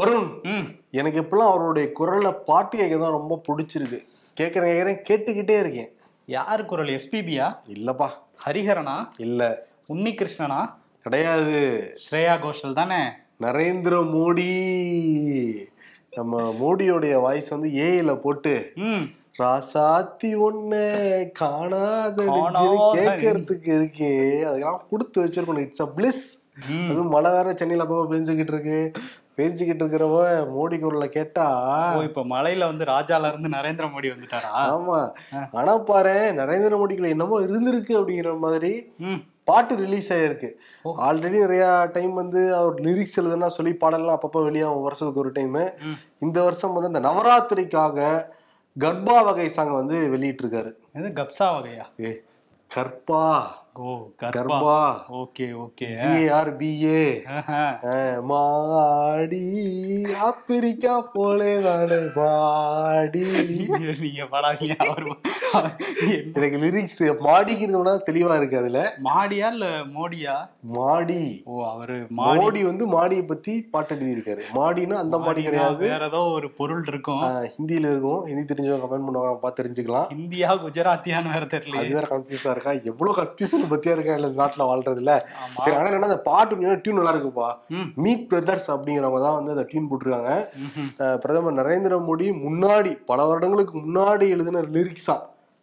வருண் எனக்கு இப்பெல்லாம் அவருடைய குரல்ல பாட்டு கேட்க தான் ரொம்ப பிடிச்சிருக்கு. கேட்கறேன் கேட்கறேன் கேட்டுக்கிட்டே இருக்கேன். யார் குரல் எஸ்பிபியா இல்லப்பா. ஹரிஹரனா? இல்ல. உன்னிகிருஷ்ணனா? கிடையாது. ஸ்ரேயா கோஷல் தானே? நரேந்திர மோடி. நம்ம மோடியோடைய வாய்ஸ் வந்து ஏஐல போட்டு ராசாத்தி ஒண்ணு காணாத கேட்கறதுக்கு இருக்கே. அதெல்லாம் கொடுத்து வச்சிருக்கணும். இட்ஸ் அ பிளிஸ் அதுவும் மழை வேற சென்னையில அப்பப்போ பெஞ்சுக்கிட்டு இருக்கு. பெஞ்சுக்கிட்டு இருக்கிறவ மோடி குரலை கேட்டா இப்ப மலையில வந்து ராஜால இருந்து நரேந்திர மோடி வந்துட்டாரா? ஆமா. ஆனா பாரு நரேந்திர மோடிக்குள்ள என்னமோ இருந்திருக்கு அப்படிங்கிற மாதிரி பாட்டு ரிலீஸ் ஆயிருக்கு. ஓ. ஆல்ரெடி நிறைய டைம் வந்து அவர் லிரிக்ஸ் எழுதுனா சொல்லி பாடலாம் அப்பப்போ வெளியாகும் வருஷத்துக்கு ஒரு டைம். இந்த வருஷம் வந்து இந்த நவராத்திரிக்காக கர்ப்பா வகை சாங் வந்து வெளியிட்டு இருக்காரு இது கப்சா வகையா? ஏ கற்பா ஓ கர்ப்பா. Okay okay. G R B A Modi Africa போலே நாடு மாடி. நீங்க படாதீங்க அவர் எனக்கு லிரிக்ஸ் மாடிங்கிறத தெளிவா இருக்கு அதுல. மாடியா இல்ல மோடியா? மாடி. ஓ அவரு மாடி. வந்து மாடியை பத்தி பாட்டு எழுதியிருக்காரு. மாடினா அந்த மாடி கிடையாது. வேற ஏதோ ஒரு பொருள் இருக்கும். ஹிந்தியில இருக்கும். ஹிந்தி தெரிஞ்சவங்க கமெண்ட் பண்ணுவாங்க பார்த்து தெரிஞ்சுக்கலாம். இந்தியா குஜராத்தியான்னு வேற தெரியல அது வேற கன்ஃபியூஸா இருக்கா? எவ்வளவு கன்ஃபியூஷன் பத்தியா இருக்கா இல்ல இந்த நாட்டுல வாழ்றதுல. சரி ஆனா என்ன அந்த பாட்டு டியூன் நல்லா இருக்குப்பா. மீட் பிரதர்ஸ் அப்படிங்கிறவங்க தான் வந்து அந்த டியூன் போட்டிருக்காங்க. பிரதமர் நரேந்திர மோடி முன்னாடி பல வருடங்களுக்கு முன்னாடி எழுதின லிரிக்ஸா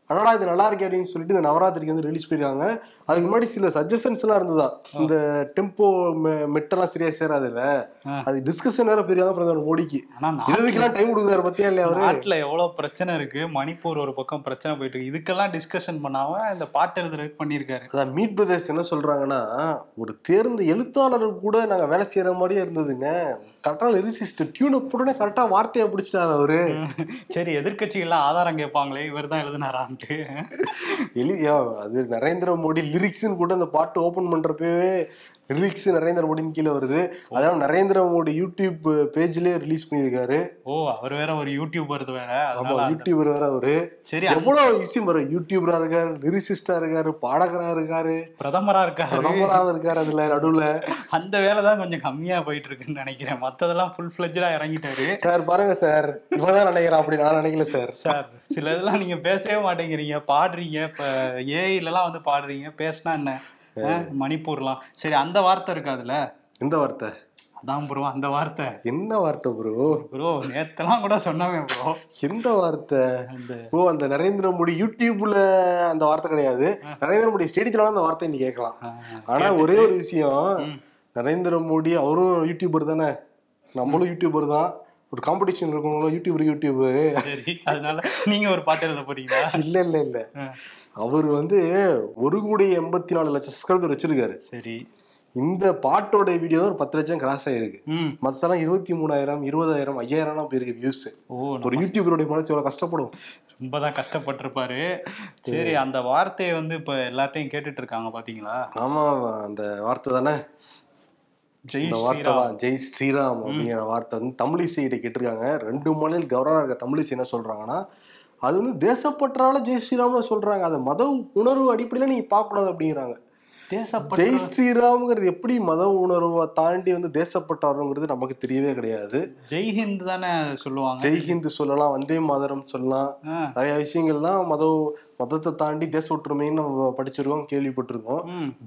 அடடா இது நல்லா இருக்கே அப்படின்னு சொல்லிட்டு இந்த நவராத்திரிக்கு வந்து ரிலீஸ் பண்ணிருக்காங்க அதுக்கு முன்னாடி சில சஜஷன்ஸ் எல்லாம் இருந்ததா? இந்த டெம்போ மெட்டெல்லாம் சரியா சேராதுல்ல? ஆ. அது டிஸ்கஷன் வேற பெரியாங்க பிரதமர் மோடிக்கு இதுக்கெல்லாம் டைம் கொடுக்குறாரு பத்தியா இல்லையா அவரு? நாட்டுல எவ்வளவு பிரச்சனை இருக்கு? மணிப்பூர் ஒரு பக்கம் பிரச்சனை போயிட்டு இருக்கு. இதுக்கெல்லாம் டிஸ்கஷன் பண்ணாம இந்த பாட்டு எழுதுறதுக்கு பண்ணிருக்காரு அதான் மீட் பிரதர்ஸ் என்ன சொல்றாங்கன்னா ஒரு தேர்ந்த எழுத்தாளர் கூட நாங்க வேலை செய்யற மாதிரியே இருந்ததுங்க. கரெக்டா லிரிசிஸ்ட் டியூனை போட்டோன்னே கரெக்டா வார்த்தையை பிடிச்சிட்டாரு அவரு. சரி எதிர்க்கட்சிகள்லாம் ஆதாரம் கேட்பாங்களே இவர் தான் பண்ணிட்டு. எளியா அது நரேந்திர மோடி லிரிக்ஸ்ன்னு கூட அந்த பாட்டு ஓபன் பண்றப்பவே லிரிக்ஸ் நரேந்திர மோடின்னு கீழே வருது. அதான் நரேந்திர மோடி யூடியூப் பேஜ்லயே ரிலீஸ் பண்ணியிருக்காரு. ஓ அவர் வேற ஒரு யூடியூபர் வேற. ஆமா யூடியூபர் வேற அவரு. சரி எவ்வளவு விஷயம் வரும் யூடியூபரா இருக்காரு லிரிசிஸ்டா இருக்காரு பாடகரா இருக்காரு. பிரதமரா இருக்காரு. பிரதமரா இருக்காரு அதுல நடுவுல. அந்த வேலை தான் கொஞ்சம் கம்மியா போயிட்டு இருக்குன்னு நினைக்கிறேன். மத்ததெல்லாம் ஃபுல் ஃபிளஜா இறங்கிட்டாரு. சார் பாருங்க சார். இப்பதான் நினைக்கிறேன் அப்படி நான் நினைக்கல சார். சார் சில இதெல்லாம் நீங்க பேசவே மாட்டேங்கிறீங்க. பாடுறீங்க. இப்ப ஏஐலலாம் வந்து பாடுறீங்க. பேசினா என்ன? மணிப்பூர்லாம் சரி அந்த வார்த்தை இருக்கு அதுல. எந்த வார்த்தை? அதான் ப்ரோ அந்த வார்த்தை. என்ன வார்த்தை ப்ரோ ப்ரோ நேத்தெல்லாம் கூட சொன்னவே ப்ரோ எந்த வார்த்தை? ஓ அந்த நரேந்திர மோடி யூடியூப்ல அந்த வார்த்தை கிடையாது. நரேந்திர மோடி ஸ்டேடியத்துல அந்த வார்த்தை நீ கேட்கலாம். ஆனா ஒரே ஒரு விஷயம். நரேந்திர மோடி அவரும் யூடியூபர் தானே? நம்மளும் யூடியூபர் தான். ஒரு காம்படிஷன் இருக்கணும் யூடியூபர் யூடியூபர் சரி அதனால நீங்க ஒரு பாட்டு எழுத போறீங்களா? இல்ல இல்ல இல்ல. அவர் வந்து ஒரு கோடி எண்பத்தி நாலு லட்சம் சப்ஸ்கிரைபர் வச்சிருக்காரு. சரி. இந்த பாட்டோட வீடியோ ஒரு பத்து லட்சம் கிராஸ் ஆயிருக்கு. மத்தெல்லாம் இருபத்தி மூணாயிரம் இருபதாயிரம் ஐயாயிரம்லாம் போயிருக்கு வியூஸ் ஒரு யூடியூபருடைய மனசு எவ்வளவு கஷ்டப்படும்? ரொம்ப தான் கஷ்டப்பட்டிருப்பாரு. சரி அந்த வார்த்தையை வந்து இப்ப எல்லார்ட்டையும் கேட்டுட்டு இருக்காங்க பாத்தீங்களா? ஆமா அந்த வார்த்தை தானே? இந்த வார்த்தை தான் ஜெய் ஸ்ரீராம் அப்படிங்கிற வார்த்தை வந்து தமிழிசையிட்ட கேட்டிருக்காங்க. ரெண்டு மாநில கவர்னரா இருக்க தமிழிசை என்ன சொல்றாங்கன்னா அது வந்து தேசப்பற்றால ஜெய் ஸ்ரீராம்னு சொல்றாங்க. அதை மத உணர்வு அடிப்படையில நீங்க பார்க்க கூடாது அப்படிங்கிறாங்க. ஜெய் ஸ்ரீராம்ங்கிறது எப்படி மத உணர்வை தாண்டி வந்து தேசப்பற்றாருங்கிறது நமக்கு தெரியவே கிடையாது. ஜெய் ஹிந்த் தானே சொல்லுவாங்க. ஜெய் ஹிந்த் சொல்லலாம் வந்தே மாதரம் சொல்லலாம். நிறைய விஷயங்கள்லாம் மத மதத்தை தாண்டி தேச ஒற்றுமைன்னு நம்ம படிச்சிருக்கோம் கேள்விப்பட்டிருக்கோம்.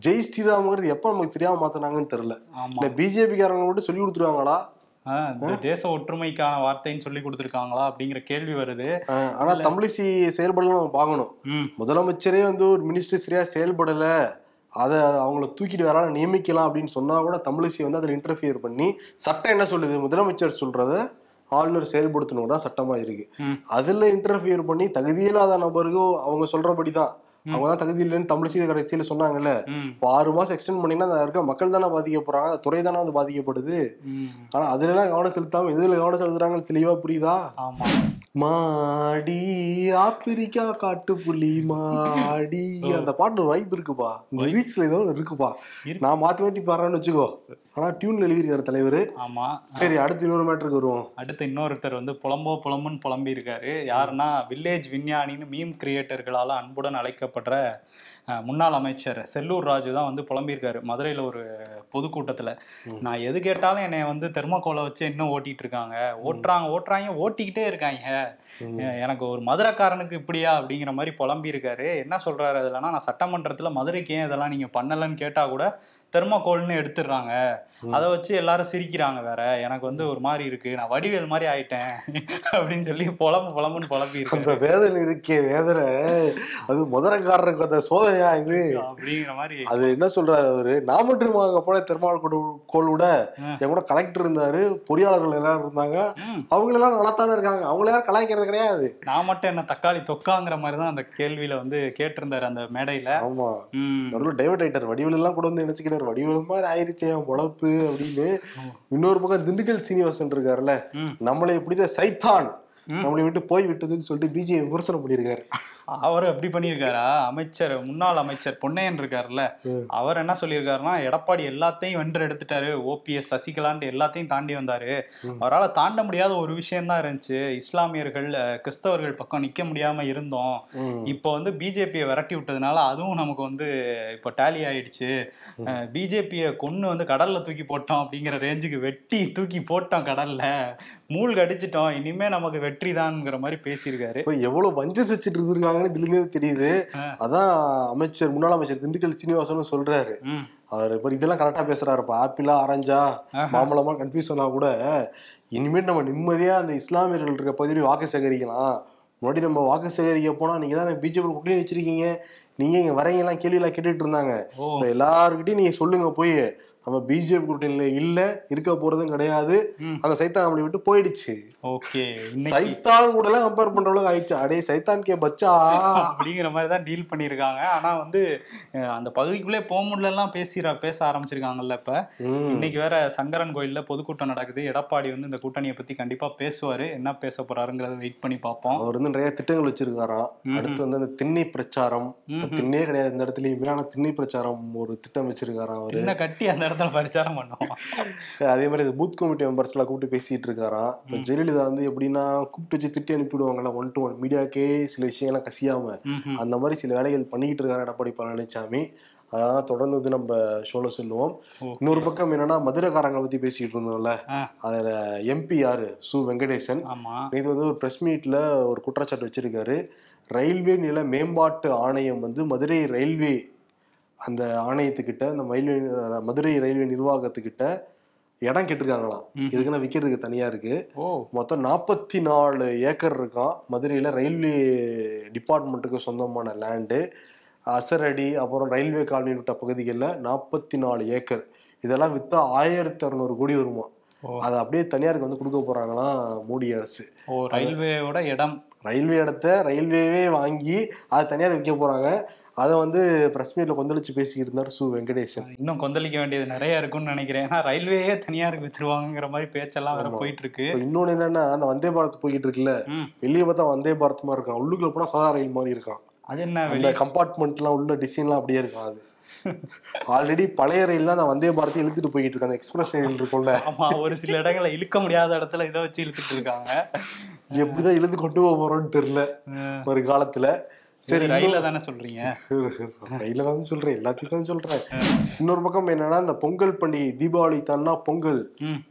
ஜெய் ஸ்ரீராம்ங்கிறது எப்ப நமக்கு தெரியாம மாத்தினாங்கன்னு தெரியல. ஆமா. இல்ல பிஜேபி காரங்க மட்டும் சொல்லி கொடுத்துருவாங்களா? இந்த தேச ஒற்றுமைக்கான வார்த்தைன்னு சொல்லி கொடுத்துருக்காங்களா அப்படிங்கிற கேள்வி வருது. ஆனா தமிழிசை செயல்படலாம் நம்ம பார்க்கணும். முதலமைச்சரே வந்து ஒரு மினிஸ்டர் சரியா செயல்படல. அதை அவங்கள தூக்கிட்டு வேற ஆளை நியமிக்கலாம் அப்படின்னு சொன்னா கூட தமிழிசை வந்து அதில் இன்டர்ஃபியர் பண்ணி சட்டம் என்ன சொல்லுது? முதலமைச்சர் சொல்றத ஆளுநர் செயல்படுத்தணும் தான் சட்டமா இருக்கு. ம். அதுல இன்டர்ஃபியர் பண்ணி தகுதியில்லாத நபருக்கு அவங்க சொல்றபடி தான் அவங்க தான் தகுதி இல்லைன்னு தமிழிசை கடைசியில சொன்னாங்கல்ல. ஆறு மாசம் எக்ஸ்டெண்ட் பண்ணீங்கன்னா இருக்க. மக்கள் தானே பாதிக்கப்படுறாங்க. துறை தானே வந்து பாதிக்கப்படுது. ஆனா அதுல எல்லாம் கவனம் செலுத்தாம எதுல கவனம் செலுத்துறாங்கன்னு தெளிவா புரியுதா? ஆமா. மாடி ஆப்பிரிக்கா காட்டுப்புலி மாடி. அந்த பாட்டு ஒரு வைப் இருக்குப்பா. இந்த லிரிக்ஸ்ல ஏதோ இருக்குப்பா. இருக்கு. நான் மாத்தி மாத்தி பாடுறேன்னு வச்சுக்கோ. ஆனா டியூன்ல எழுதியிருக்காரு தலைவர். ஆமா. சரி அடுத்து இன்னொரு மேட்டருக்கு வருவோம். அடுத்து இன்னொருத்தர் வந்து புலம்போ புலம்புன்னு புலம்பி இருக்காரு யாருன்னா வில்லேஜ் விஞ்ஞானின்னு மீம் கிரியேட்டர்களால அன்புடன் அழைக்கப்படுற முன்னாள் அமைச்சர் செல்லூர் ராஜு தான் வந்து புலம்பியிருக்காரு. மதுரையில் ஒரு பொதுக்கூட்டத்தில். நான் எது கேட்டாலும் என்னை வந்து தெர்மோகோலை வச்சு இன்னும் ஓட்டிட்டு இருக்காங்க ஓட்டுறாங்க ஓட்டுறாங்க ஓட்டிக்கிட்டே இருக்காங்க. எனக்கு ஒரு மதுரைக்காரனுக்கு இப்படியா அப்படிங்கிற மாதிரி புலம்பி இருக்காரு என்ன சொல்றாரு அதுலன்னா நான் சட்டமன்றத்தில் மதுரைக்கு ஏன் இதெல்லாம் நீங்க பண்ணலன்னு கேட்டா கூட தெர்மோகோல்னு எடுத்துடுறாங்க. அதை வச்சு எல்லாரும் சிரிக்கிறாங்க வேற. எனக்கு வந்து ஒரு மாதிரி இருக்கு. நான் வடிவேல் மாதிரி ஆயிட்டேன் அப்படின்னு சொல்லி புலம்பு புலம்புன்னு புலம்பி அந்த இருக்கு வேதனை இருக்கே வேதனை. அது முதலக்காரருக்கு அந்த சோதனையா இது? அப்படிங்கிற மாதிரி. அது என்ன சொல்றாரு அவரு? நான் மட்டும் அங்க போன விட. ம். என் கூட கலெக்டர் இருந்தாரு. பொறியாளர்கள் எல்லாரும் இருந்தாங்க. அவங்க எல்லாம் நல்லாத்தானே இருக்காங்க. அவங்கள யாரும் கலாய்க்கிறது கிடையாது. நான் மட்டும் என்ன தக்காளி தொக்காங்கிற மாதிரி தான் அந்த கேள்வியில வந்து கேட்டிருந்தாரு அந்த மேடையில. ஆமா. நடுவில் டைவர்ட் ஆயிட்டார் வடிவேல் எல்லாம் கூட வந்து நினைச்சுக்கிறாரு வடிவேல் மாதிரி ஆயிருச்சு என் பொழப்பு அப்படின்னு இன்னொரு பக்கம் திண்டுக்கல் சீனிவாசன் இருக்காருல்ல. நம்மளை பிடிச்ச சைத்தான். நம்மளை விட்டு போய் விட்டதுன்னு சொல்லிட்டு பிஜே விமர்சனம் பண்ணியிருக்காரு அவர் அப்படி பண்ணியிருக்காரா? அமைச்சர் முன்னாள் அமைச்சர் பொன்னையன் இருக்காருல்ல. அவர் என்ன சொல்லியிருக்காருன்னா எடப்பாடி எல்லாத்தையும் வென்று எடுத்துட்டாரு. ஓபிஎஸ் சசிகலான்ட்டு எல்லாத்தையும் தாண்டி வந்தாரு. அவரால் தாண்ட முடியாத ஒரு விஷயம் தான் இருந்துச்சு. இஸ்லாமியர்கள் கிறிஸ்தவர்கள் பக்கம் நிக்க முடியாம இருந்தோம். இப்போ வந்து பிஜேபியை விரட்டி விட்டதுனால அதுவும் நமக்கு வந்து இப்போ டேலி ஆயிடுச்சு. பிஜேபியை கொன்னு வந்து கடல்ல தூக்கி போட்டோம் அப்படிங்கிற ரேஞ்சுக்கு வெட்டி தூக்கி போட்டோம் கடல்ல. மூழ்கு அடிச்சிட்டோம் இனிமே நமக்கு வெற்றி தான்ங்கிற மாதிரி பேசியிருக்காரு. இப்ப எவ்வளவு வஞ்சஸ் வச்சுட்டு இருந்திருக்காங்கன்னு இதுல தெரியுது. அதான் அமைச்சர் முன்னாள் அமைச்சர் திண்டுக்கல் சீனிவாசனும் சொல்றாரு. அவர் இப்ப இதெல்லாம் கரெக்டா பேசுறாருப்பா ஆப்பிளா ஆரஞ்சா. மாம்பழமா கன்ஃபியூஸ் ஆனா கூட இனிமேல் நம்ம நிம்மதியா அந்த இஸ்லாமியர்கள் இருக்க பகுதியில் வாக்கு சேகரிக்கலாம். முன்னாடி நம்ம வாக்கு சேகரிக்க போனா நீங்க தான் பிஜேபி கூட்டணி வச்சிருக்கீங்க. நீங்க இங்க வரீங்கலாம் கேள்வி எல்லாம் கேட்டுட்டு இருந்தாங்க. எல்லாருக்கிட்டையும் நீங்க சொல்லுங்க போய். நம்ம பிஜேபி கூட்டணியில இல்ல இருக்க போறதும் கிடையாது. அந்த சைத்தான் நம்மளை விட்டு போயிடுச்சு. ஓகே சைத்தான் கூட எல்லாம் கம்பேர் பண்ற அளவுக்கு ஆயிடுச்சு. அடே சைத்தான் கே பச்சா. அப்படிங்கிற மாதிரி தான் டீல் பண்ணியிருக்காங்க. ஆனா வந்து அந்த பகுதிக்குள்ளே போக முடியலலாம் பேசிற பேச ஆரம்பிச்சிருக்காங்கல்ல இப்ப. இன்னைக்கு வேற சங்கரன் கோயில்ல பொதுக்கூட்டம் நடக்குது. எடப்பாடி வந்து இந்த கூட்டணியை பத்தி கண்டிப்பா பேசுவாரு. என்ன பேச போறாருங்கிறத வெயிட் பண்ணி பார்ப்போம். அவர் வந்து நிறைய திட்டங்கள் வச்சிருக்காராம். அடுத்து வந்து அந்த திண்ணை பிரச்சாரம். திண்ணே கிடையாது இந்த இடத்துலயுமே ஆனா திண்ணை பிரச்சாரம் ஒரு திட்டம் வச்சிருக்காராம் அவரு. என்ன கட்டி அந்த இடத்துல பரிச்சாரம் பண்ணுவோம். அதே மாதிரி இந்த பூத் கமிட்டி மெம்பர்ஸ் எல்லாம் கூப்பிட்டு பேசிட்டு இருக்காராம் இப்ப ஜெயலலிதா வந்து எப்படின்னா கூப்பிட்டு வச்சு திட்டி அனுப்பிடுவாங்கல்ல ஒன் டு ஒன் மீடியாக்கே சில விஷயங்கள்லாம் கசியாம. அந்த மாதிரி சில வேலைகள் பண்ணிக்கிட்டு இருக்காரு எடப்பாடி பழனிசாமி அதான் தொடர்ந்து வந்து நம்ம ஷோல சொல்லுவோம். இன்னொரு பக்கம் என்னன்னா மதுரைக்காரங்களை பத்தி பேசிட்டு இருந்தோம்ல. அதுல எம்பி யாரு? சு வெங்கடேசன். இது வந்து ஒரு ப்ரெஸ் மீட்ல ஒரு குற்றச்சாட்டு வச்சிருக்காரு. ரயில்வே நில மேம்பாட்டு ஆணையம் வந்து மதுரை ரயில்வே அந்த ஆணையத்துக்கிட்ட அந்த மயில்வே மதுரை ரயில்வே நிர்வாகத்துக்கிட்ட இடம் கேட்டிருக்காங்களாம். இதுக்குன்னு விற்கிறதுக்கு தனியா இருக்கு. மொத்தம் நாற்பத்தி நாலு ஏக்கர் இருக்கான் மதுரையில ரயில்வே டிபார்ட்மெண்ட்டுக்கு சொந்தமான லேண்டு. அசரடி அப்புறம் ரயில்வே காலனி விட்ட பகுதிகளில் நாற்பத்தி நாலு ஏக்கர். இதெல்லாம் வித்தா ஆயிரத்தி அறநூறு கோடி வருமா. அதை அப்படியே தனியாருக்கு வந்து கொடுக்க போறாங்களாம் மோடி அரசு. ரயில்வேயோட இடம். ரயில்வே இடத்த ரயில்வேவே வாங்கி அதை தனியார் விற்க போறாங்க. அதை வந்து பிரஸ் மீட்ல கொந்தளிச்சு பேசிக்கிட்டு இருந்தார் சு வெங்கடேசன். இன்னும் கொந்தளிக்க வேண்டியது நிறைய இருக்கும்னு நினைக்கிறேன். ஏன்னா ரயில்வேயே தனியாருக்கு வித்துருவாங்கங்கிற மாதிரி பேச்செல்லாம் வேற. போயிட்டு இருக்கு இன்னொன்னு என்னன்னா அந்த வந்தே பாரத் போய்கிட்டு இருக்குல்ல வெளியே பார்த்தா வந்தே பாரத் மாதிரி இருக்கான். உள்ளுக்குள்ள போனா சாதா ரயில் மாதிரி இருக்கான். அது என்ன அந்த கம்பார்ட்மெண்ட்லாம் உள்ள டிசைன்லாம் அப்படியே இருக்கும் அது. ஆல்ரெடி பழைய ரயில் தான் வந்தே பாரத்தை இழுத்துட்டு போய்கிட்டு இருக்கு. அந்த எக்ஸ்பிரஸ் ரயில் இருக்கும்ல. ஆமா ஒரு சில இடங்களை இழுக்க முடியாத இடத்துல இதை வச்சு இழுத்துட்டு இருக்காங்க. எப்படிதான் இழுத்து கொண்டு போக போறோம்னு தெரியல. ஒரு காலத்துல சரி ரயில தானே சொல்றீங்க? ரயில தான் சொல்றேன் எல்லாத்தையும் தான் சொல்றேன். இன்னொரு பக்கம் என்னன்னா இந்த பொங்கல் பண்டிகை தீபாவளி தான்னா பொங்கல்.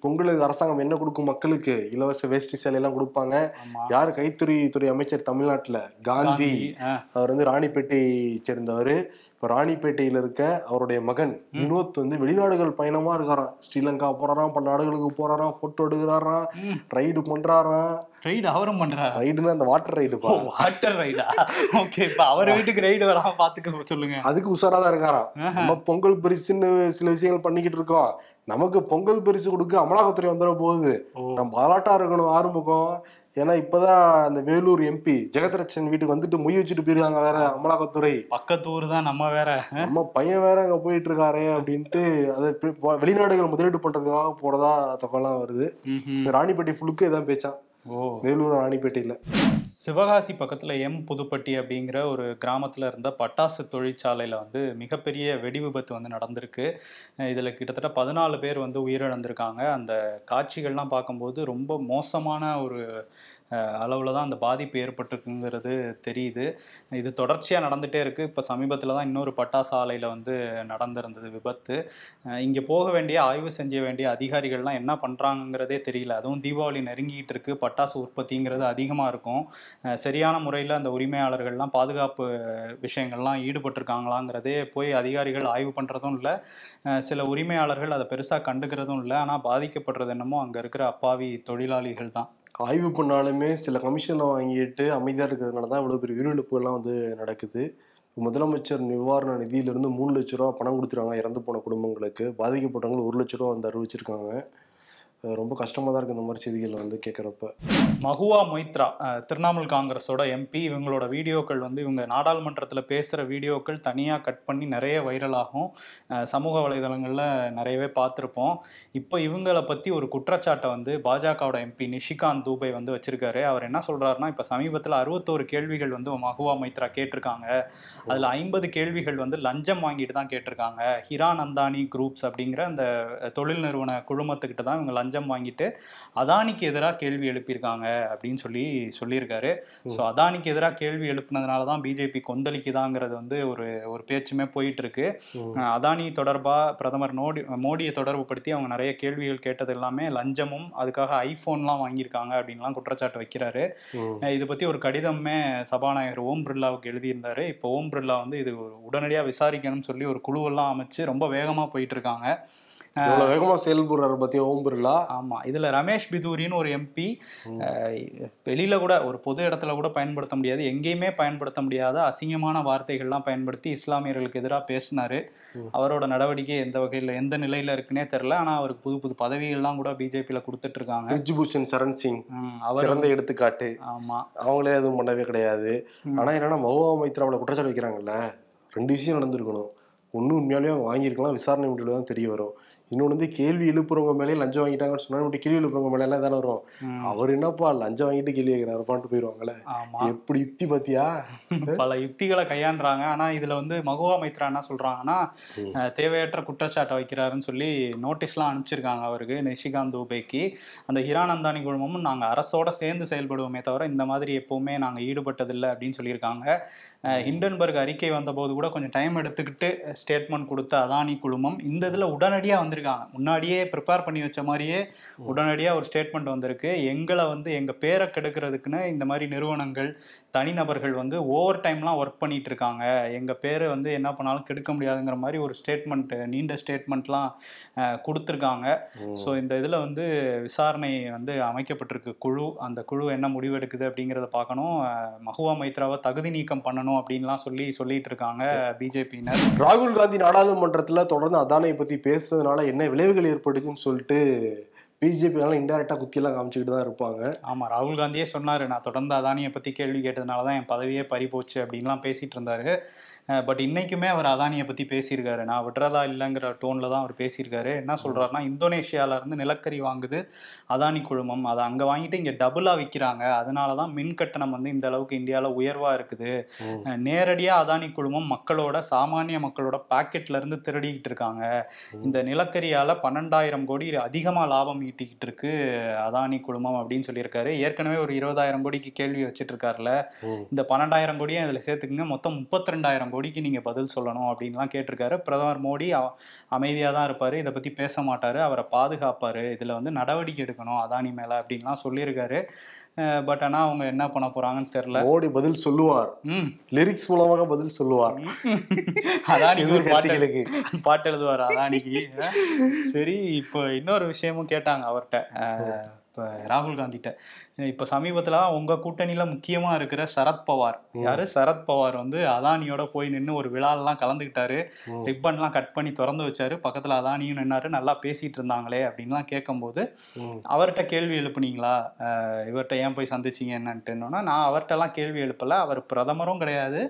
பொங்கலுக்கு அரசாங்கம் என்ன கொடுக்கும் மக்களுக்கு? இலவச வேஷ்டி சேலை எல்லாம் கொடுப்பாங்க யார் கைத்தறி துறை அமைச்சர் தமிழ்நாட்டுல? காந்தி. அவர் வந்து ராணிப்பேட்டை சேர்ந்தவர். இப்ப ராணிப்பேட்டையில இருக்க அவருடைய மகன் வினோத் வந்து வெளிநாடுகள் பயணமா இருக்காராம் ஸ்ரீலங்கா போறாராம் பல நாடுகளுக்கு போறாராம் போட்டோ எடுக்கிறாராம். ரைடு பண்றாராம் ரைடு அவரும் பண்றாரா? ரைடுன்னா அந்த வாட்டர் ரைடுப்பா வாட்டர் ரைடா ஓகே இப்ப அவர் வீட்டுக்கு ரைடு வராம பாத்துக்க சொல்லுங்க. அதுக்கு உஷாரா தான் இருக்காராம். நம்ம பொங்கல் பரிசுன்னு சில விஷயங்கள் பண்ணிக்கிட்டு இருக்கோம் நமக்கு பொங்கல் பரிசு கொடுக்க அமலாக்கத்துறை வந்துட போகுது. நம்ம பாலாட்டா இருக்கணும் ஆரம்பிக்கும் ஏன்னா இப்பதான் அந்த வேலூர் எம்பி ஜெகத்ரட்சன் வீட்டுக்கு வந்துட்டு மொய் வச்சுட்டு போயிருக்காங்க வேற அமலாக்கத்துறை. பக்கத்து ஊர் தான் நம்ம வேற. நம்ம பையன் வேற அங்க போயிட்டு இருக்காரே அப்படின்ட்டு அதை வெளிநாடுகள் முதலீடு பண்றதுக்காக போறதா தகவலாம் வருது. ராணிப்பேட்டை ஃபுல்லுக்கு இதான் பேச்சான். வேலூர் ராணிப்பேட்டையில சிவகாசி பக்கத்தில் எம் புதுப்பட்டி அப்படிங்கிற ஒரு கிராமத்தில் இருந்த பட்டாசு தொழிற்சாலையில் வந்து மிகப்பெரிய வெடி விபத்து வந்து நடந்திருக்கு. இதில் கிட்டத்தட்ட பதினாலு பேர் வந்து உயிரிழந்திருக்காங்க. அந்த காட்சிகள்லாம் பார்க்கும்போது ரொம்ப மோசமான ஒரு அளவில் தான் அந்த பாதிப்பு ஏற்பட்டிருக்குங்கிறது தெரியுது. இது தொடர்ச்சியாக நடந்துகிட்டே இருக்குது இப்போ சமீபத்தில் தான் இன்னொரு பட்டாசு ஆலையில் வந்து நடந்திருந்தது விபத்து. இங்கே போக வேண்டிய ஆய்வு செஞ்ச வேண்டிய அதிகாரிகள்லாம் என்ன பண்ணுறாங்கிறதே தெரியல. அதுவும் தீபாவளி நெருங்கிட்டு இருக்கு. பட்டாசு உற்பத்திங்கிறது அதிகமாக இருக்கும். சரியான முறையில் அந்த உரிமையாளர்கள்லாம் பாதுகாப்பு விஷயங்கள்லாம் ஈடுபட்டிருக்காங்களாங்கிறதே போய் அதிகாரிகள் ஆய்வு பண்ணுறதும் இல்லை. சில உரிமையாளர்கள் அதை பெருசாக கண்டுக்கிறதும் இல்லை. ஆனால் பாதிக்கப்படுறது என்னமோ அங்கே இருக்கிற அப்பாவி தொழிலாளிகள் தான். ஆய்வு பண்ணாலுமே சில கமிஷனை வாங்கிட்டு அமைதியாக இருக்கிறதுனால தான் இவ்வளோ பெரிய உயிரிழப்புகள்லாம் வந்து நடக்குது. முதலமைச்சர் நிவாரண நிதியிலிருந்து மூணு லட்ச ரூபா பணம் கொடுத்துருக்காங்க இறந்து போன குடும்பங்களுக்கு. பாதிக்கப்பட்டவங்களுக்கு ஒரு லட்ச ரூபா வந்து அறிவிச்சிருக்காங்க. ரொம்ப கஷ்டமாக தான் இருக்குது இந்த மாதிரி செய்திகளை வந்து கேட்குறப்ப மகுவா மொய்த்ரா திரிணாமுல் காங்கிரஸோட எம்பி இவங்களோட வீடியோக்கள் வந்து இவங்க நாடாளுமன்றத்தில் பேசுகிற வீடியோக்கள் தனியாக கட் பண்ணி நிறைய வைரலாகும் சமூக வலைதளங்களில் நிறையவே பார்த்துருப்போம். இப்போ இவங்களை பற்றி ஒரு குற்றச்சாட்டை வந்து பாஜகவோட எம்பி நிஷிகாந்த் தூபை வந்து வச்சுருக்காரு. அவர் என்ன சொல்கிறாருன்னா இப்போ சமீபத்தில் அறுபத்தோரு கேள்விகள் வந்து மகுவா மைத்ரா கேட்டிருக்காங்க. அதில் ஐம்பது கேள்விகள் வந்து லஞ்சம் வாங்கிட்டு தான் கேட்டிருக்காங்க. ஹிரான் அந்தானி குரூப்ஸ் அப்படிங்கிற அந்த தொழில் நிறுவன குழுமத்துக்கிட்ட தான் இவங்க லஞ்சம் வாங்கிட்டு அதானிக்கு எதிராக கேள்வி எழுப்பியிருக்காங்க அப்படின்னு சொல்லி சொல்லியிருக்காரு. ஸோ அதானிக்கு எதிராக கேள்வி எழுப்புனதுனால தான் பிஜேபி கொந்தளிக்குதாங்கிறது வந்து ஒரு ஒரு பேச்சுமே போயிட்டு இருக்கு அதானி தொடர்பாக பிரதமர் மோடி மோடியை தொடர்பு படுத்தி அவங்க நிறைய கேள்விகள் கேட்டது எல்லாமே லஞ்சமும் அதுக்காக ஐஃபோன்லாம் வாங்கியிருக்காங்க அப்படின்லாம் குற்றச்சாட்டு வைக்கிறாரு. இது பற்றி ஒரு கடிதமே சபாநாயகர் ஓம் பிர்லாவுக்கு எழுதியிருந்தாரு. இப்போ ஓம் பிர்லா வந்து இது உடனடியாக விசாரிக்கணும்னு சொல்லி ஒரு குழுவெல்லாம் அமைச்சு ரொம்ப வேகமாக போயிட்டு இருக்காங்க வேகமாக செயல்படுறாரு பற்றிய ஓம் பிர்லா? ஆமாம் இதில் ரமேஷ் பிதூரின்னு ஒரு எம்பி வெளியில் கூட ஒரு பொது இடத்துல கூட பயன்படுத்த முடியாது எங்கேயுமே பயன்படுத்த முடியாத அசிங்கமான வார்த்தைகள்லாம் பயன்படுத்தி இஸ்லாமியர்களுக்கு எதிராக பேசினாரு. அவரோட நடவடிக்கை எந்த வகையில் எந்த நிலையில் இருக்குன்னே தெரில ஆனால் அவருக்கு புது புது பதவிகள்லாம் கூட பிஜேபியில் கொடுத்துட்டு இருக்காங்க பிரிஜ்பூஷன் சரண் சிங் அவர் சிறந்த எடுத்துக்காட்டு. ஆமாம் அவங்களே எதுவும் பண்ணவே கிடையாது. ஆனா என்னன்னா மहुவா மைத்ராவில் குற்றச்சாட்டு வைக்கிறாங்கல்ல ரெண்டு விஷயம் நடந்திருக்கணும். ஒண்ணு உண்மையாலேயே அவங்க வாங்கியிருக்கலாம் விசாரணை முடிவில் தான் தெரிய வரும். இன்னொன்று வந்து கேள்வி எழுப்புறவங்க மேலே லஞ்சம் வாங்கிட்டாங்கன்னு சொன்னா கேள்வி எழுப்புறவங்க மேலே எல்லாம் தானே வரும் அவர் என்னப்பா லஞ்சம் வாங்கிட்டு கேள்வி கேட்கிறாருப்பான்ட்டு போயிடுவாங்கல்ல ஆமாம் எப்படி யுக்தி பாத்தியா? பல யுக்திகளை கையாண்டுறாங்க. ஆனா இதுல வந்து மகுவா மைத்ரா என்ன சொல்றாங்கன்னா தேவையற்ற குற்றச்சாட்டை வைக்கிறாருன்னு சொல்லி நோட்டீஸ்லாம் அனுப்பிச்சிருக்காங்க அவருக்கு நிஷிகாந்த் தூபேக்கு அந்த ஹிரான் அந்தானி குழுமமும் நாங்க அரசோட சேர்ந்து செயல்படுவோமே தவிர இந்த மாதிரி எப்பவுமே நாங்க ஈடுபட்டதில்லை அப்படின்னு சொல்லியிருக்காங்க. ஹிண்டன்பர்க் அறிக்கை வந்தபோது கூட கொஞ்சம் டைம் எடுத்துக்கிட்டு ஸ்டேட்மெண்ட் கொடுத்த அதானி குழுமம் இந்த இதுல உடனடியா வந்திருக்காங்க முன்னாடியே ப்ரிப்பேர் பண்ணி வச்ச மாதிரியே உடனடியா ஒரு ஸ்டேட்மெண்ட் வந்திருக்கு. எங்களை வந்து எங்க பேரை கெடுக்கிறதுக்குன்னு இந்த மாதிரி நிறுவனங்கள் தனிநபர்கள் வந்து ஓவர் டைம்லாம் ஒர்க் பண்ணிட்டு இருக்காங்க. எங்க பேரை வந்து என்ன பண்ணாலும் கெடுக்க முடியாதுங்கிற மாதிரி ஒரு ஸ்டேட்மெண்ட் நீண்ட ஸ்டேட்மெண்ட்லாம் கொடுத்துருக்காங்க. ஸோ இந்த இதில் வந்து விசாரணை வந்து அமைக்கப்பட்டிருக்கு. குழு அந்த குழு என்ன முடிவெடுக்குது அப்படிங்கிறத பார்க்கணும். மஹுவா மைத்ராவை தகுதி நீக்கம் பண்ணணும் அப்படின்லாம் சொல்லி சொல்லிட்டு இருக்காங்க பிஜேபியினர். ராகுல் காந்தி நாடாளுமன்றத்துல தொடர்ந்து அதானியை பத்தி பேசுனதுனால என்ன விளைவுகள் ஏற்பட்டுச்சுன்னு சொல்லிட்டு பிஜேபியால இன்டெரக்டா குத்தியெல்லாம் காமிச்சுக்கிட்டு தான் இருப்பாங்க. ஆமாம் ராகுல் காந்தியே சொன்னார் நான் தொடர்ந்து அதானியை பற்றி கேள்வி கேட்டதுனால தான் என் பதவியே பறி போச்சு அப்படின்லாம் பேசிட்டு இருந்தாரு. பட் இன்னைக்குமே அவர் அதானியை பற்றி பேசியிருக்காரு. நான் விடுறதா இல்லைங்கிற டோனில் தான் அவர் பேசியிருக்காரு. என்ன சொல்கிறாருன்னா இந்தோனேஷியால இருந்து நிலக்கரி வாங்குது அதானி குழுமம். அதை அங்கே வாங்கிட்டு இங்கே டபுளாக விற்கிறாங்க அதனால தான் மின் கட்டணம் வந்து இந்த அளவுக்கு இந்தியாவில் உயர்வாக இருக்குது. ம். நேரடியாக அதானி குழுமம் மக்களோட சாமானிய மக்களோட பாக்கெட்ல இருந்து திருடிக்கிட்டு இருக்காங்க. இந்த நிலக்கரியால பன்னெண்டாயிரம் கோடி அதிகமாக லாபம் ஈட்டிக்கிட்டு இருக்கு அதானி குழுமம் அப்படின்னு சொல்லியிருக்காரு. ஏற்கனவே ஒரு இருபதாயிரம் கோடிக்கு கேள்வி வச்சிட்டு இருக்காருல்ல ம். இந்த பன்னெண்டாயிரம் கோடியும் இதில் சேர்த்துக்குங்க. மொத்தம் முப்பத்தி ரெண்டாயிரம் கோடிக்கு நீங்கள் பதில் சொல்லணும் அப்படின்லாம் கேட்டிருக்காரு. பிரதமர் மோடி அமைதியாக தான் இருப்பார். இதை பற்றி பேச மாட்டார். அவரை பாதுகாப்பார். இதில் வந்து நடவடிக்கை எடுக்கணும் அதானி மேலே அப்படின்லாம் சொல்லியிருக்காரு. பட் ஆனால் அவங்க என்ன பண்ண போகிறாங்கன்னு தெரில மோடி பதில் சொல்லுவார். லிரிக்ஸ் மூலமாக பதில் சொல்லுவார். எதிர்கட்சிகளுக்கு. பாட்டு எழுதுவார். அதானிக்கு. சரி இப்போ இன்னொரு விஷயமும் கேட்டாங்க. அவர்கிட்ட அஹ், இப்போ ராகுல் காந்திட்ட. இப்போ சமீபத்தில் தான் உங்கள் கூட்டணியில் முக்கியமாக இருக்கிற சரத்பவார் யாரு? சரத்பவார் வந்து அதானியோட போய் நின்று ஒரு விழாலெல்லாம் கலந்துக்கிட்டாரு. ரிப்பன்லாம் கட் பண்ணி திறந்து வச்சாரு. பக்கத்தில் அதானியும் நின்னாரு. நல்லா பேசிட்டு இருந்தாங்களே அப்படின்லாம் கேட்கும்போது. அவர்கிட்ட கேள்வி எழுப்புனீங்களா? இவர்கிட்ட ஏன் போய் சந்திச்சீங்க என்னன்ட்டுன்னா நான் அவர்கிட்டலாம் கேள்வி எழுப்பல. அவர் பிரதமரும் கிடையாது.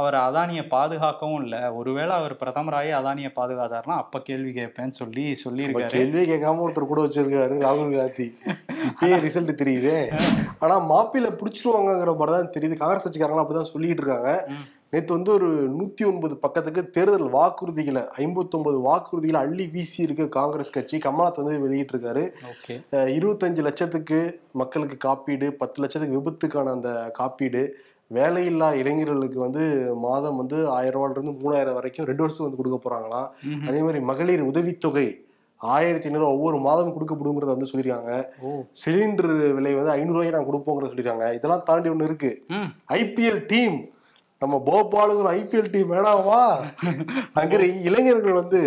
அவர் அதானியை பாதுகாக்கவும் இல்லை. ஒருவேளை அவர் பிரதமராகி அதானியை பாதுகாத்தாருன்னா அப்ப கேள்வி கேட்பேன்னு சொல்லி சொல்லியிருக்காரு. கேள்வியே கேட்காம ஒருத்தர் கூட வச்சிருக்காரு ராகுல் காந்தி. இப்பயே ரிசல்ட் தெரியுது. ஆனா மாப்பிள்ள பிடிச்சிருவாங்கங்கிற மாதிரி தான் தெரியுது. காங்கிரஸ் கட்சிக்காரங்க அப்படிதான் சொல்லிட்டு இருக்காங்க. நேத்து வந்து ஒரு நூத்தி ஒன்பது பக்கத்துக்கு தேர்தல் வாக்குறுதிகளை ஐம்பத்தொன்பது வாக்குறுதிகளை அள்ளி வீசி இருக்கு காங்கிரஸ் கட்சி. கமலாத் வந்து வெளியிட்டு இருக்காரு ஓகே. அஹ் இருபத்தஞ்சு லட்சத்துக்கு மக்களுக்கு காப்பீடு பத்து லட்சத்துக்கு விபத்துக்கான அந்த காப்பீடு வேலையில்லா இளைஞர்களுக்கு வந்து மாதம் வந்து ஆயிரம் ரூபாயில இருந்து மூணாயிரம் வரைக்கும் ரெண்டு வருஷம் வந்து கொடுக்க போறாங்களாம். அதே மாதிரி மகளிர் உதவித்தொகை ஆயிரத்தி ஐநூறு ஒவ்வொரு மாதம் கொடுக்கப்படுங்கிறத வந்து சொல்லியிருக்காங்க. சிலிண்டர் விலை வந்து ஐநூறு ரூபாய்க்கு நான் கொடுப்போங்கிறத சொல்லியிருக்காங்க. இதெல்லாம் தாண்டி ஒன்று இருக்கு. IPL team. நம்ம போபாலுங்கிற ஐபிஎல் டீம் வேணாமா அங்கிற இளைஞர்கள் வந்து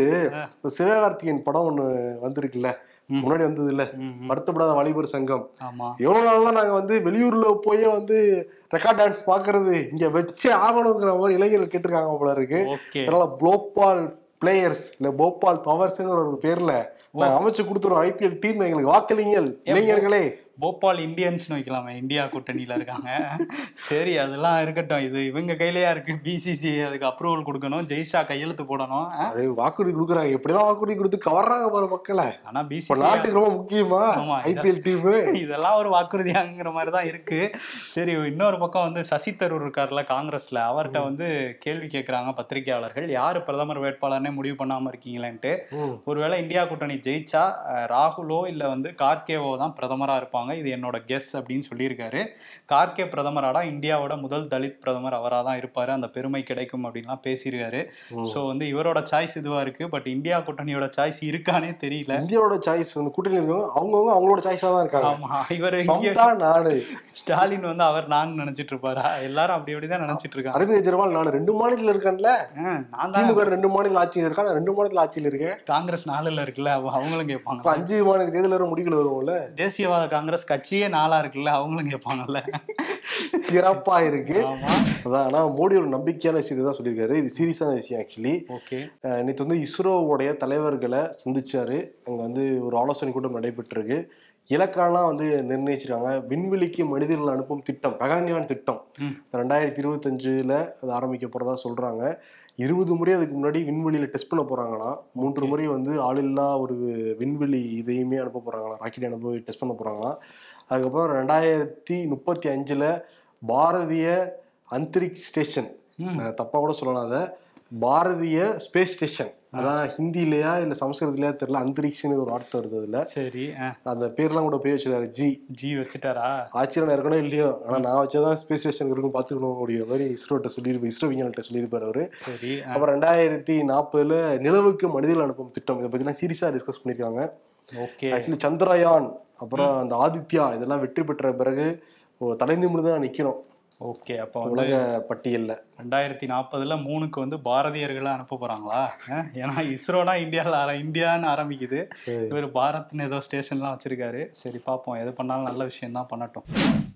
சிவகார்த்திகேயன் படம் ஒண்ணு வந்திருக்குல்ல. முன்னாடி வந்தது இல்ல. வருத்தப்படாத வாலிபர் சங்கம். எவ்வளவு நாள்லாம் நாங்க வந்து வெளியூர்ல போய் வந்து ரெக்கார்ட் டான்ஸ் பாக்குறது இங்க வச்சே ஆகணுங்கிற மாதிரி இளைஞர்கள் கேட்டிருக்காங்க போல இருக்கு. அதனால போபால் பிளேயர்ஸ் இல்ல போபால் பவர்ஸ்ங்கிற ஒரு பேர்ல அமைச்சு கொடுத்துருவோம் ஐபிஎல் டீம் எங்களுக்கு வாக்களிங்கள் இளைஞர்களே போபால் இந்தியன்ஸ்னு வைக்கலாமே. இந்தியா கூட்டணியில இருக்காங்க. சரி அதெல்லாம் இருக்கட்டும். இது இவங்க கையிலயா இருக்கு? பிசிசி அதுக்கு அப்ரூவல் கொடுக்கணும். ஜெய்ஷா கையெழுத்து போடணும்? அது வாக்குறுதி கொடுக்குறாங்க. எப்படிலாம் வாக்குறுதி கொடுத்து கவர்றாங்க பாரு மக்களை. ஆனா இப்ப பிசிசி நாட்டுக்கு ரொம்ப முக்கியமா? ஆமா, ஐபிஎல் டீம் இதெல்லாம் ஒரு வாக்குறுதியாங்கிற மாதிரி தான் இருக்கு. சரி இன்னொரு பக்கம் வந்து சசி தரூர் இருக்கார்ல காங்கிரஸ்ல. அவர்கிட்ட வந்து கேள்வி கேட்கறாங்க பத்திரிகையாளர்கள். யாரு பிரதமர் வேட்பாளர்னே முடிவு பண்ணாம இருக்கீங்களேன்ட்டு. ஒருவேளை இந்தியா கூட்டணி ஜெயிச்சா ராகுலோ இல்ல வந்து கார்கேவோ தான் பிரதமரா இருப்பாங்க. இது என்னோட கெஸ் அப்படின்னு சொல்லியிருக்காரு. கார்கே பிரதமராடா இந்தியாவோட முதல் தலித் பிரதமர் அவரா தான் இருப்பாரு. அந்த பெருமை கிடைக்கும் அப்படின்லாம் பேசியிருக்காரு. சோ வந்து இவரோட சாய்ஸ் இதுவா இருக்கு. பட் இந்தியா கூட்டணியோட சாய்ஸ் இருக்கானே தெரியல. இந்தியாவோட சாய்ஸ் வந்து கூட்டணி இருக்கவங்க அவங்கவுங்க அவங்களோட சாய்ஸா தான் இருக்காங்க. ஆமா. இவர் நாடு. ஸ்டாலின் வந்து அவர் நான் நினைச்சிட்டு இருப்பாரா. எல்லாரும் அப்படி அப்படிதான் நினைச்சிட்டு இருக்காங்க. அரவிந்த் கெஜ்ரிவால் நான் ரெண்டு மாநிலத்தில் இருக்கேன்ல. நான் தான் ரெண்டு மாநில ஆட்சியில் இருக்கா நான் ரெண்டு மாநில ஆட்சியில் இருக்கேன். காங்கிரஸ் நாலுல இருக்குல்ல. அவ- அவங்களும் கேட்பாங்க. அஞ்சு மாநில தேர்தல் முடிவுகள் வருவோம்ல. தேசியவாத காங்கிரஸ் கட்சியே நாளா இருக்குல்ல? அவங்களும் கேட்பாங்கல்ல சிறப்பா இருக்கு. அதான் ஆனா மோடி ஒரு நம்பிக்கையான விஷயத்தை தான் சொல்லியிருக்காரு. இது சீரியஸான விஷயம் ஆக்சுவலி ஓகே. நேற்று வந்து இஸ்ரோவுடைய தலைவர்களை சந்திச்சாரு. அங்க வந்து ஒரு ஆலோசனை கூட்டம் நடைபெற்றிருக்கு. இலக்காலாம் வந்து நிர்ணயிச்சிருக்காங்க. விண்வெளிக்கு மனிதர்கள் அனுப்பும் திட்டம் ககன்யான் திட்டம். ரெண்டாயிரத்தி இருபத்தஞ்சுல அது ஆரம்பிக்க போறதா சொல்றாங்க. இருபது முறை அதுக்கு முன்னாடி விண்வெளியில டெஸ்ட் பண்ண போறாங்களாம் மூன்று முறை வந்து ஆளில்லா ஒரு விண்வெளி இதையுமே அனுப்ப போறாங்களாம் ராக்கெட் அனுப்பி டெஸ்ட் பண்ண போறாங்களாம் அதுக்கப்புறம் ரெண்டாயிரத்தி முப்பத்தி அஞ்சுல பாரதிய அந்தரிக்ஷ் ஸ்டேஷன் ம். நான் தப்பா கூட சொல்லலாம் அதை. பாரதிய ஸ்பேஸ் ஸ்டேஷன் அதான் ஹிந்திலயா இல்ல சமஸ்கிருதத்திலயா தெரியல அந்தரிக்ஷன் ஒரு வார்த்தை வருது அதுல. சரி அந்த பேர்லாம் கூட போய் வச்சிருக்காரு ஜி. ஜி வச்சுட்டாரா? ஆச்சரியம் இருக்கணும் இல்லையோ? ஆனா நான் வச்சதான் ஸ்பேஸ் ஸ்டேஷன் இருக்கும் பாத்துக்கணும் அப்படிங்கிற மாதிரி இஸ்ரோட்ட சொல்லியிருப்பாரு இஸ்ரோ விஞ்ஞானிட்ட சொல்லியிருப்பாரு அவரு. சரி அப்புறம் ரெண்டாயிரத்தி நாற்பதுல நிலவுக்கு மனிதர்கள் அனுப்பும் திட்டம் இதை பத்திலாம் சீரியஸா டிஸ்கஸ் பண்ணிருக்காங்க ஓகே. ஆக்சுவலி சந்திரயான் அப்புறம் அந்த ஆதித்யா இதெல்லாம் வெற்றி பெற்ற பிறகு தலை நிமிர்ந்து தான் நிக்கிறோம் ஓகே அப்போ உலக பட்டியல்ல. ரெண்டாயிரத்தி நாற்பதுல மூணுக்கு வந்து பாரதியர்களை அனுப்ப போறாங்களா? ஆ, ஏன்னா இஸ்ரோனா இந்தியாவில் ஆர இந்தியான்னு ஆரம்பிக்குது. இவர் பாரத்னு ஏதோ ஸ்டேஷன்லாம் வச்சிருக்காரு. சரி பார்ப்போம் எது பண்ணாலும் நல்ல விஷயம் தான் பண்ணட்டும்.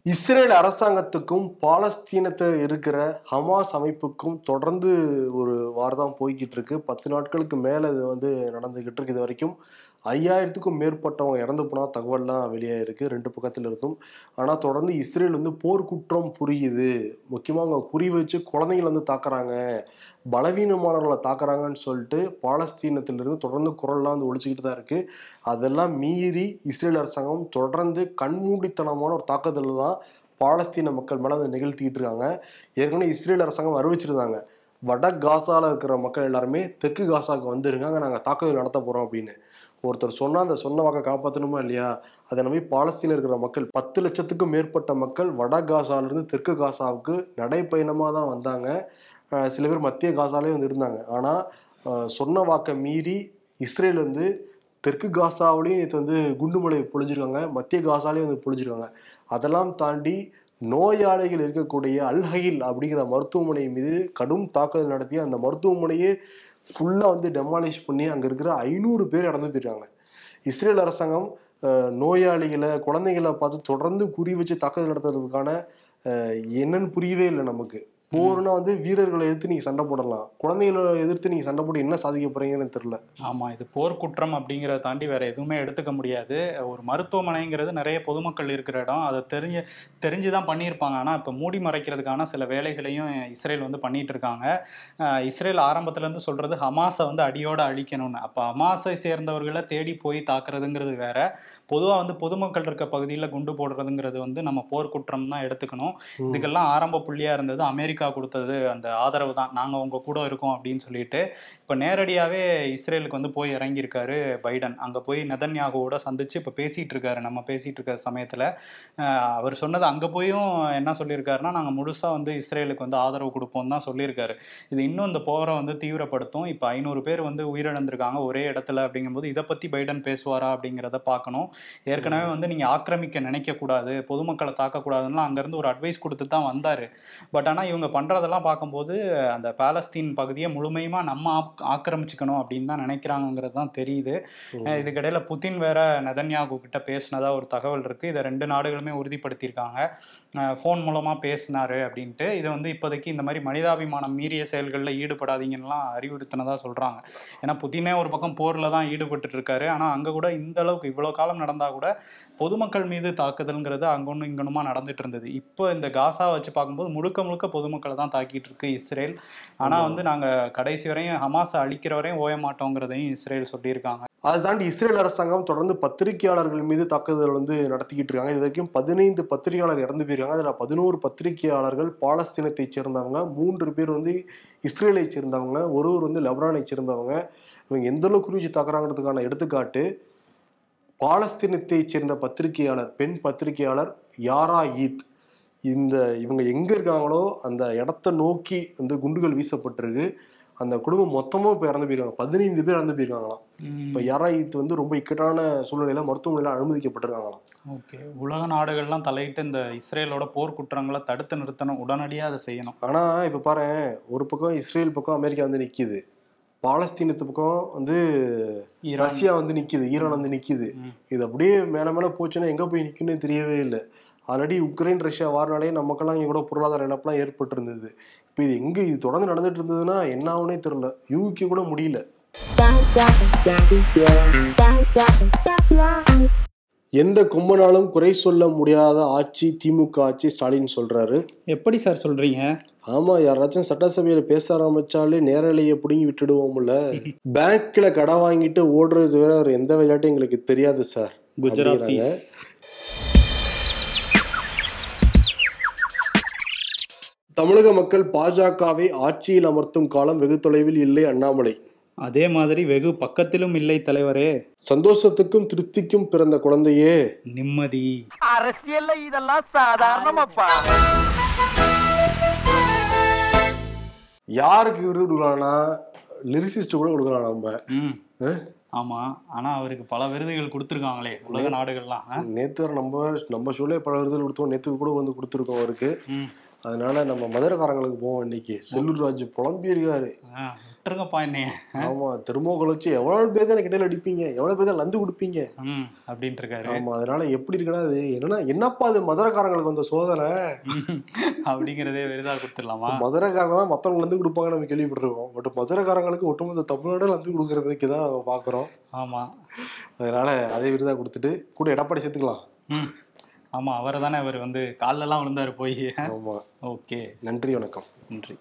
இஸ்ரேல் அரசாங்கத்துக்கும் பாலஸ்தீனத்தை இருக்கிற ஹமாஸ் அமைப்புக்கும் தொடர்ந்து ஒரு வாரம் போய்கிட்டு இருக்கு. பத்து நாட்களுக்கு மேல இது வந்து நடந்துகிட்டு இருக்கு இது வரைக்கும். ஐயாயிரத்துக்கும் மேற்பட்டவங்க இறந்து போனால் தகவல்லாம் வெளியாயிருக்கு ரெண்டு பக்கத்தில் இருந்தும். ஆனால் தொடர்ந்து இஸ்ரேல் வந்து போர்க்குற்றம் புரியுது. முக்கியமாக அவங்க குறி வச்சு குழந்தைங்களை வந்து தாக்குறாங்க. பலவீனமானவர்களை தாக்குறாங்கன்னு சொல்லிட்டு பாலஸ்தீனத்திலிருந்து தொடர்ந்து குரல்லாம் வந்து ஒழிச்சுக்கிட்டு தான் இருக்குது அதெல்லாம் மீறி இஸ்ரேல் அரசாங்கம் தொடர்ந்து கண்மூடித்தனமான ஒரு தாக்குதல் தான் பாலஸ்தீன மக்கள் மேலே வந்து நிகழ்த்திக்கிட்டு இருக்காங்க. ஏற்கனவே இஸ்ரேல் அரசாங்கம் அறிவிச்சிருந்தாங்க. வட காசாவில் இருக்கிற மக்கள் எல்லாருமே தெற்கு காசாவுக்கு வந்துருங்க நாங்கள் தாக்குதல் நடத்த போகிறோம் அப்படின்னு. ஒருத்தர் சொன்னால் அந்த சொன்ன வாக்கை காப்பாற்றணுமா இல்லையா? அதை நம்பி பாலஸ்தீனில் இருக்கிற மக்கள் பத்து லட்சத்துக்கும் மேற்பட்ட மக்கள் வட காசாலேருந்து தெற்கு காசாவுக்கு நடைப்பயணமாக தான் வந்தாங்க. சில பேர் மத்திய காசாலே வந்து இருந்தாங்க. ஆனால் சொன்ன வாக்கை மீறி இஸ்ரேல் வந்து தெற்கு காசாவிலையும் நேற்று வந்து குண்டுமலை பொழிஞ்சிருக்காங்க. மத்திய காசாலையும் வந்து பொழிஞ்சிருக்காங்க. அதெல்லாம் தாண்டி நோயாளிகள் இருக்கக்கூடிய அல்ஹயில் அப்படிங்கிற மருத்துவமனை மீது கடும் தாக்குதல் நடத்தி அந்த மருத்துவமனையே ஃபுல்லாக வந்து டெமாலிஷ் பண்ணி அங்கே இருக்கிற ஐநூறு பேர் இறந்து போயிருக்காங்க. இஸ்ரேல் அரசாங்கம் நோயாளிகளை குழந்தைகளை பார்த்து தொடர்ந்து குறி வச்சு தாக்குதல் நடத்துறதுக்கான என்னன்னு புரியவே இல்லை நமக்கு. போர்னா வந்து வீரர்களை எதிர்த்து நீங்க சண்டை போடலாம். குழந்தைகளை எதிர்த்து நீங்க சண்டை போட்டு என்ன சாதிக்க போறீங்கன்னு தெரியல. ஆமா இது போர்க்குற்றம் அப்படிங்கிறத தாண்டி வேற எதுவுமே எடுத்துக்க முடியாது. ஒரு மருத்துவமனைங்கிறது நிறைய பொதுமக்கள் இருக்கிற இடம். அதை தெரிஞ்சு தெரிஞ்சு தான் பண்ணியிருப்பாங்க. ஆனால் இப்போ மூடி மறைக்கிறதுக்கான சில வேலைகளையும் இஸ்ரேல் வந்து பண்ணிட்டு இருக்காங்க. இஸ்ரேல் ஆரம்பத்துல இருந்து சொல்றது ஹமாஸை வந்து அடியோட அழிக்கணும்னு. அப்போ ஹமாஸை சேர்ந்தவர்களை தேடி போய் தாக்குறதுங்கிறது வேற. பொதுவாக வந்து பொதுமக்கள் இருக்க பகுதியில் குண்டு போடுறதுங்கிறது வந்து நம்ம போர்க்குற்றம் தான் எடுத்துக்கணும். இதுக்கெல்லாம் ஆரம்ப புள்ளியா இருந்தது அமெரிக்கா கொடுத்தது அந்த ஆதரவு தான். நாங்கள் உங்க கூட இருக்கோம் அப்படின்னு சொல்லிட்டு இப்போ நேரடியாகவே இஸ்ரேலுக்கு வந்து போய் இறங்கியிருக்காரு பைடன். அங்கே போய் நெதன்யாகுவோட சந்திச்சு இப்போ பேசிட்டு இருக்காரு. நம்ம பேசிட்டு இருக்க சமயத்தில் அவர் சொன்னது அங்கே போயும் என்ன சொல்லியிருக்காருன்னா நாங்கள் முழுசாக வந்து இஸ்ரேலுக்கு வந்து ஆதரவு கொடுப்போம் தான் சொல்லியிருக்காரு. இது இன்னும் இந்த போரை வந்து தீவிரப்படுத்தும். இப்போ ஐநூறு பேர் வந்து உயிரிழந்திருக்காங்க ஒரே இடத்துல அப்படிங்கும்போது இதை பற்றி பைடன் பேசுவாரா அப்படிங்கிறத பார்க்கணும். ஏற்கனவே வந்து நீங்கள் ஆக்கிரமிக்க நினைக்கக்கூடாது பொதுமக்களை தாக்கக்கூடாதுன்னு அங்கேருந்து ஒரு அட்வைஸ் கொடுத்து தான் வந்தார். பட் ஆனால் இவங்க பண்ணுறதெல்லாம் பார்க்கும்போது அந்த பாலஸ்தீன் பகுதியை முழுமையுமா நம்ம ஆக்- ஆக்கிரமிச்சுக்கணும் அப்படின்னு தான் நினைக்கிறாங்கங்கிறது தான் தெரியுது. இதுக்கிடையில புதின் வேற நெதன்யாகு கிட்ட பேசினதா ஒரு தகவல் இருக்கு. இதை ரெண்டு நாடுகளுமே உறுதிப்படுத்தியிருக்காங்க. ஃபோன் மூலமா பேசினாரு அப்படின்ட்டு. இதை வந்து இப்போதைக்கு இந்த மாதிரி மனிதாபிமானம் மீறிய செயல்களில் ஈடுபடாதீங்கன்னுலாம் அறிவுறுத்தினதா சொல்றாங்க. ஏன்னா புதினே ஒரு பக்கம் போர்ல தான் ஈடுபட்டுட்டு இருக்காரு ஆனா அங்க கூட இந்த அளவுக்கு இவ்வளோ காலம் நடந்தா கூட பொதுமக்கள் மீது தாக்குதல்ங்கிறது அங்கொன்னும் இங்கொன்னுமா நடந்துட்டு இருந்தது இப்போ இந்த காசா வச்சு பார்க்கும்போது முழுக்க முழுக்க பொதுமக்களை தான் தாக்கிட்டு இருக்கு இஸ்ரேல். ஆனா வந்து நாங்க கடைசி வரையும் ஹமாஸை அழிக்கிற வரையும் ஓய மாட்டோங்கிறதையும் இஸ்ரேல் சொல்லியிருக்காங்க. அதை தாண்டி இஸ்ரேல் அரசாங்கம் தொடர்ந்து பத்திரிகையாளர்கள் மீது தாக்குதல் வந்து நடத்திக்கிட்டு இருக்காங்க. இது வரைக்கும் பதினைந்து பத்திரிகையாளர் இறந்து போயிருக்காங்க. அதில் பதினோரு பத்திரிகையாளர்கள் பாலஸ்தீனத்தை சேர்ந்தவங்க மூன்று பேர் வந்து இஸ்ரேலை சேர்ந்தவங்க ஒருவர் வந்து லெபனானை சேர்ந்தவங்க. இவங்க எந்த அளவுக்கு குறிச்சு தாக்குறாங்கிறதுக்கான எடுத்துக்காட்டு பாலஸ்தீனத்தை சேர்ந்த பத்திரிகையாளர் பெண் பத்திரிகையாளர் யாரா ஈத். இந்த இவங்க எங்க இருக்காங்களோ அந்த இடத்த நோக்கி வந்து குண்டுகள் வீசப்பட்டிருக்கு. அந்த குடும்பம் மொத்தமும் இப்போ இறந்து போயிருக்காங்க. பதினைந்து பேர் இறந்து போயிருக்காங்களாம். இப்போ யாராயித் வந்து ரொம்ப இக்கட்டான சூழ்நிலையில மருத்துவமனையில அனுமதிக்கப்பட்டிருக்காங்களாம். ஓகே. உலக நாடுகள்லாம் தலையிட்டு இந்த இஸ்ரேலோட போர் குற்றங்களை தடுத்து நிறுத்தணும். உடனடியாக அதை செய்யணும். ஆனா இப்ப பாரு ஒரு பக்கம் இஸ்ரேல் பக்கம் அமெரிக்கா வந்து நிக்குது. பாலஸ்தீனத்து பக்கம் வந்து ரஷ்யா வந்து நிக்குது. ஈரான் வந்து நிக்குது. ம். இது அப்படியே மேல மேல போச்சுன்னா எங்க போய் நிக்குன்னு தெரியவே இல்லை. ஆல்ரெடி உக்ரைன் ரஷ்யா வாரினாலே நமக்கெல்லாம் இங்க கூட பொருளாதார இழப்பெல்லாம் ஏற்பட்டு இருந்தது இப்போ இது எங்க இது தொடர்ந்து நடந்துட்டு இருந்ததுன்னா என்ன ஆகுனே தெரியல. யூகிக்க கூட முடியல. எந்த கொம்பனாலும் குறை சொல்ல முடியாத ஆட்சி திமுக ஆட்சி ஸ்டாலின் சொல்றாரு. எப்படி சார் சொல்றீங்க? ஆமா யாராச்சும் சட்டசபையில பேச ஆரம்பிச்சாலே நேரலையை பிடுங்கி விட்டுடுவோம்ல. பேங்க்ல கடை வாங்கிட்டு ஓடுறது வேற எந்த விளையாட்டும் எங்களுக்கு தெரியாது சார். குஜராத்தி தமிழக மக்கள் பாஜகவை ஆட்சியில் அமர்த்தும் காலம் வெகு தொலைவில் இல்லை அண்ணாமலை. அதே மாதிரி வெகு பக்கத்திலும் இல்லை தலைவரே. சந்தோஷத்துக்கும் திருப்திக்கும் பிறந்த குழந்தையே. நிம்மதி. அரசியல்ல இதெல்லாம் சாதாரணமாப்பா. யாருக்கு விருது கொடுக்கலாம்னா லிரிசிஸ்ட் கூட கொடுக்கலாம் நம்ம? ஆமா ஆனா அவருக்கு பல விருதுகள் கொடுத்துருக்காங்களே உலக நாடுகள்லாம்? நேத்து நம்ம நம்ம ஷோலே பல விருதுகள் கொடுத்தோம். நேத்து கூட வந்து கொடுத்துருக்கோம் அவருக்கு. ம். அதனால நம்ம மதுரக்காரங்களுக்கு போவோம் இன்னைக்கு. செல்லூர் ராஜு புலம்பி இருக்காரு ஆ, விட்டுருங்கப்பா என்னைய. ஆமா திருமோகல் வச்சு எவ்வளவு பேர் தான் கிட்டையில அடிப்பீங்க? எவ்வளவு பேர் தான் லந்து கொடுப்பீங்க? அப்படின்ட்டு இருக்காரு ஆமா அதனால எப்படி இருக்குன்னா அது என்னன்னா என்னப்பா அது மதுரக்காரங்களுக்கு வந்த சோதனை? அப்படிங்கிறதே விருதா கொடுத்துடலாமா? மதுரக்காரங்க தான் மத்தவங்க லந்து கொடுப்பாங்க நம்ம கேள்விப்பட்டிருக்கோம். பட் மதுரக்காரங்களுக்கு ஒட்டுமொத்த தமிழ்நாடு லந்து கொடுக்கறதுக்கு தான் பாக்குறோம். ஆமா. அதனால அதே விருதா கொடுத்துட்டு கூட எடப்பாடி சேர்த்துக்கலாம். ஆமா அவரை தானே அவர் வந்து கால்லெல்லாம் விழுந்தாரு போய். ஓகே. நன்றி வணக்கம். நன்றி.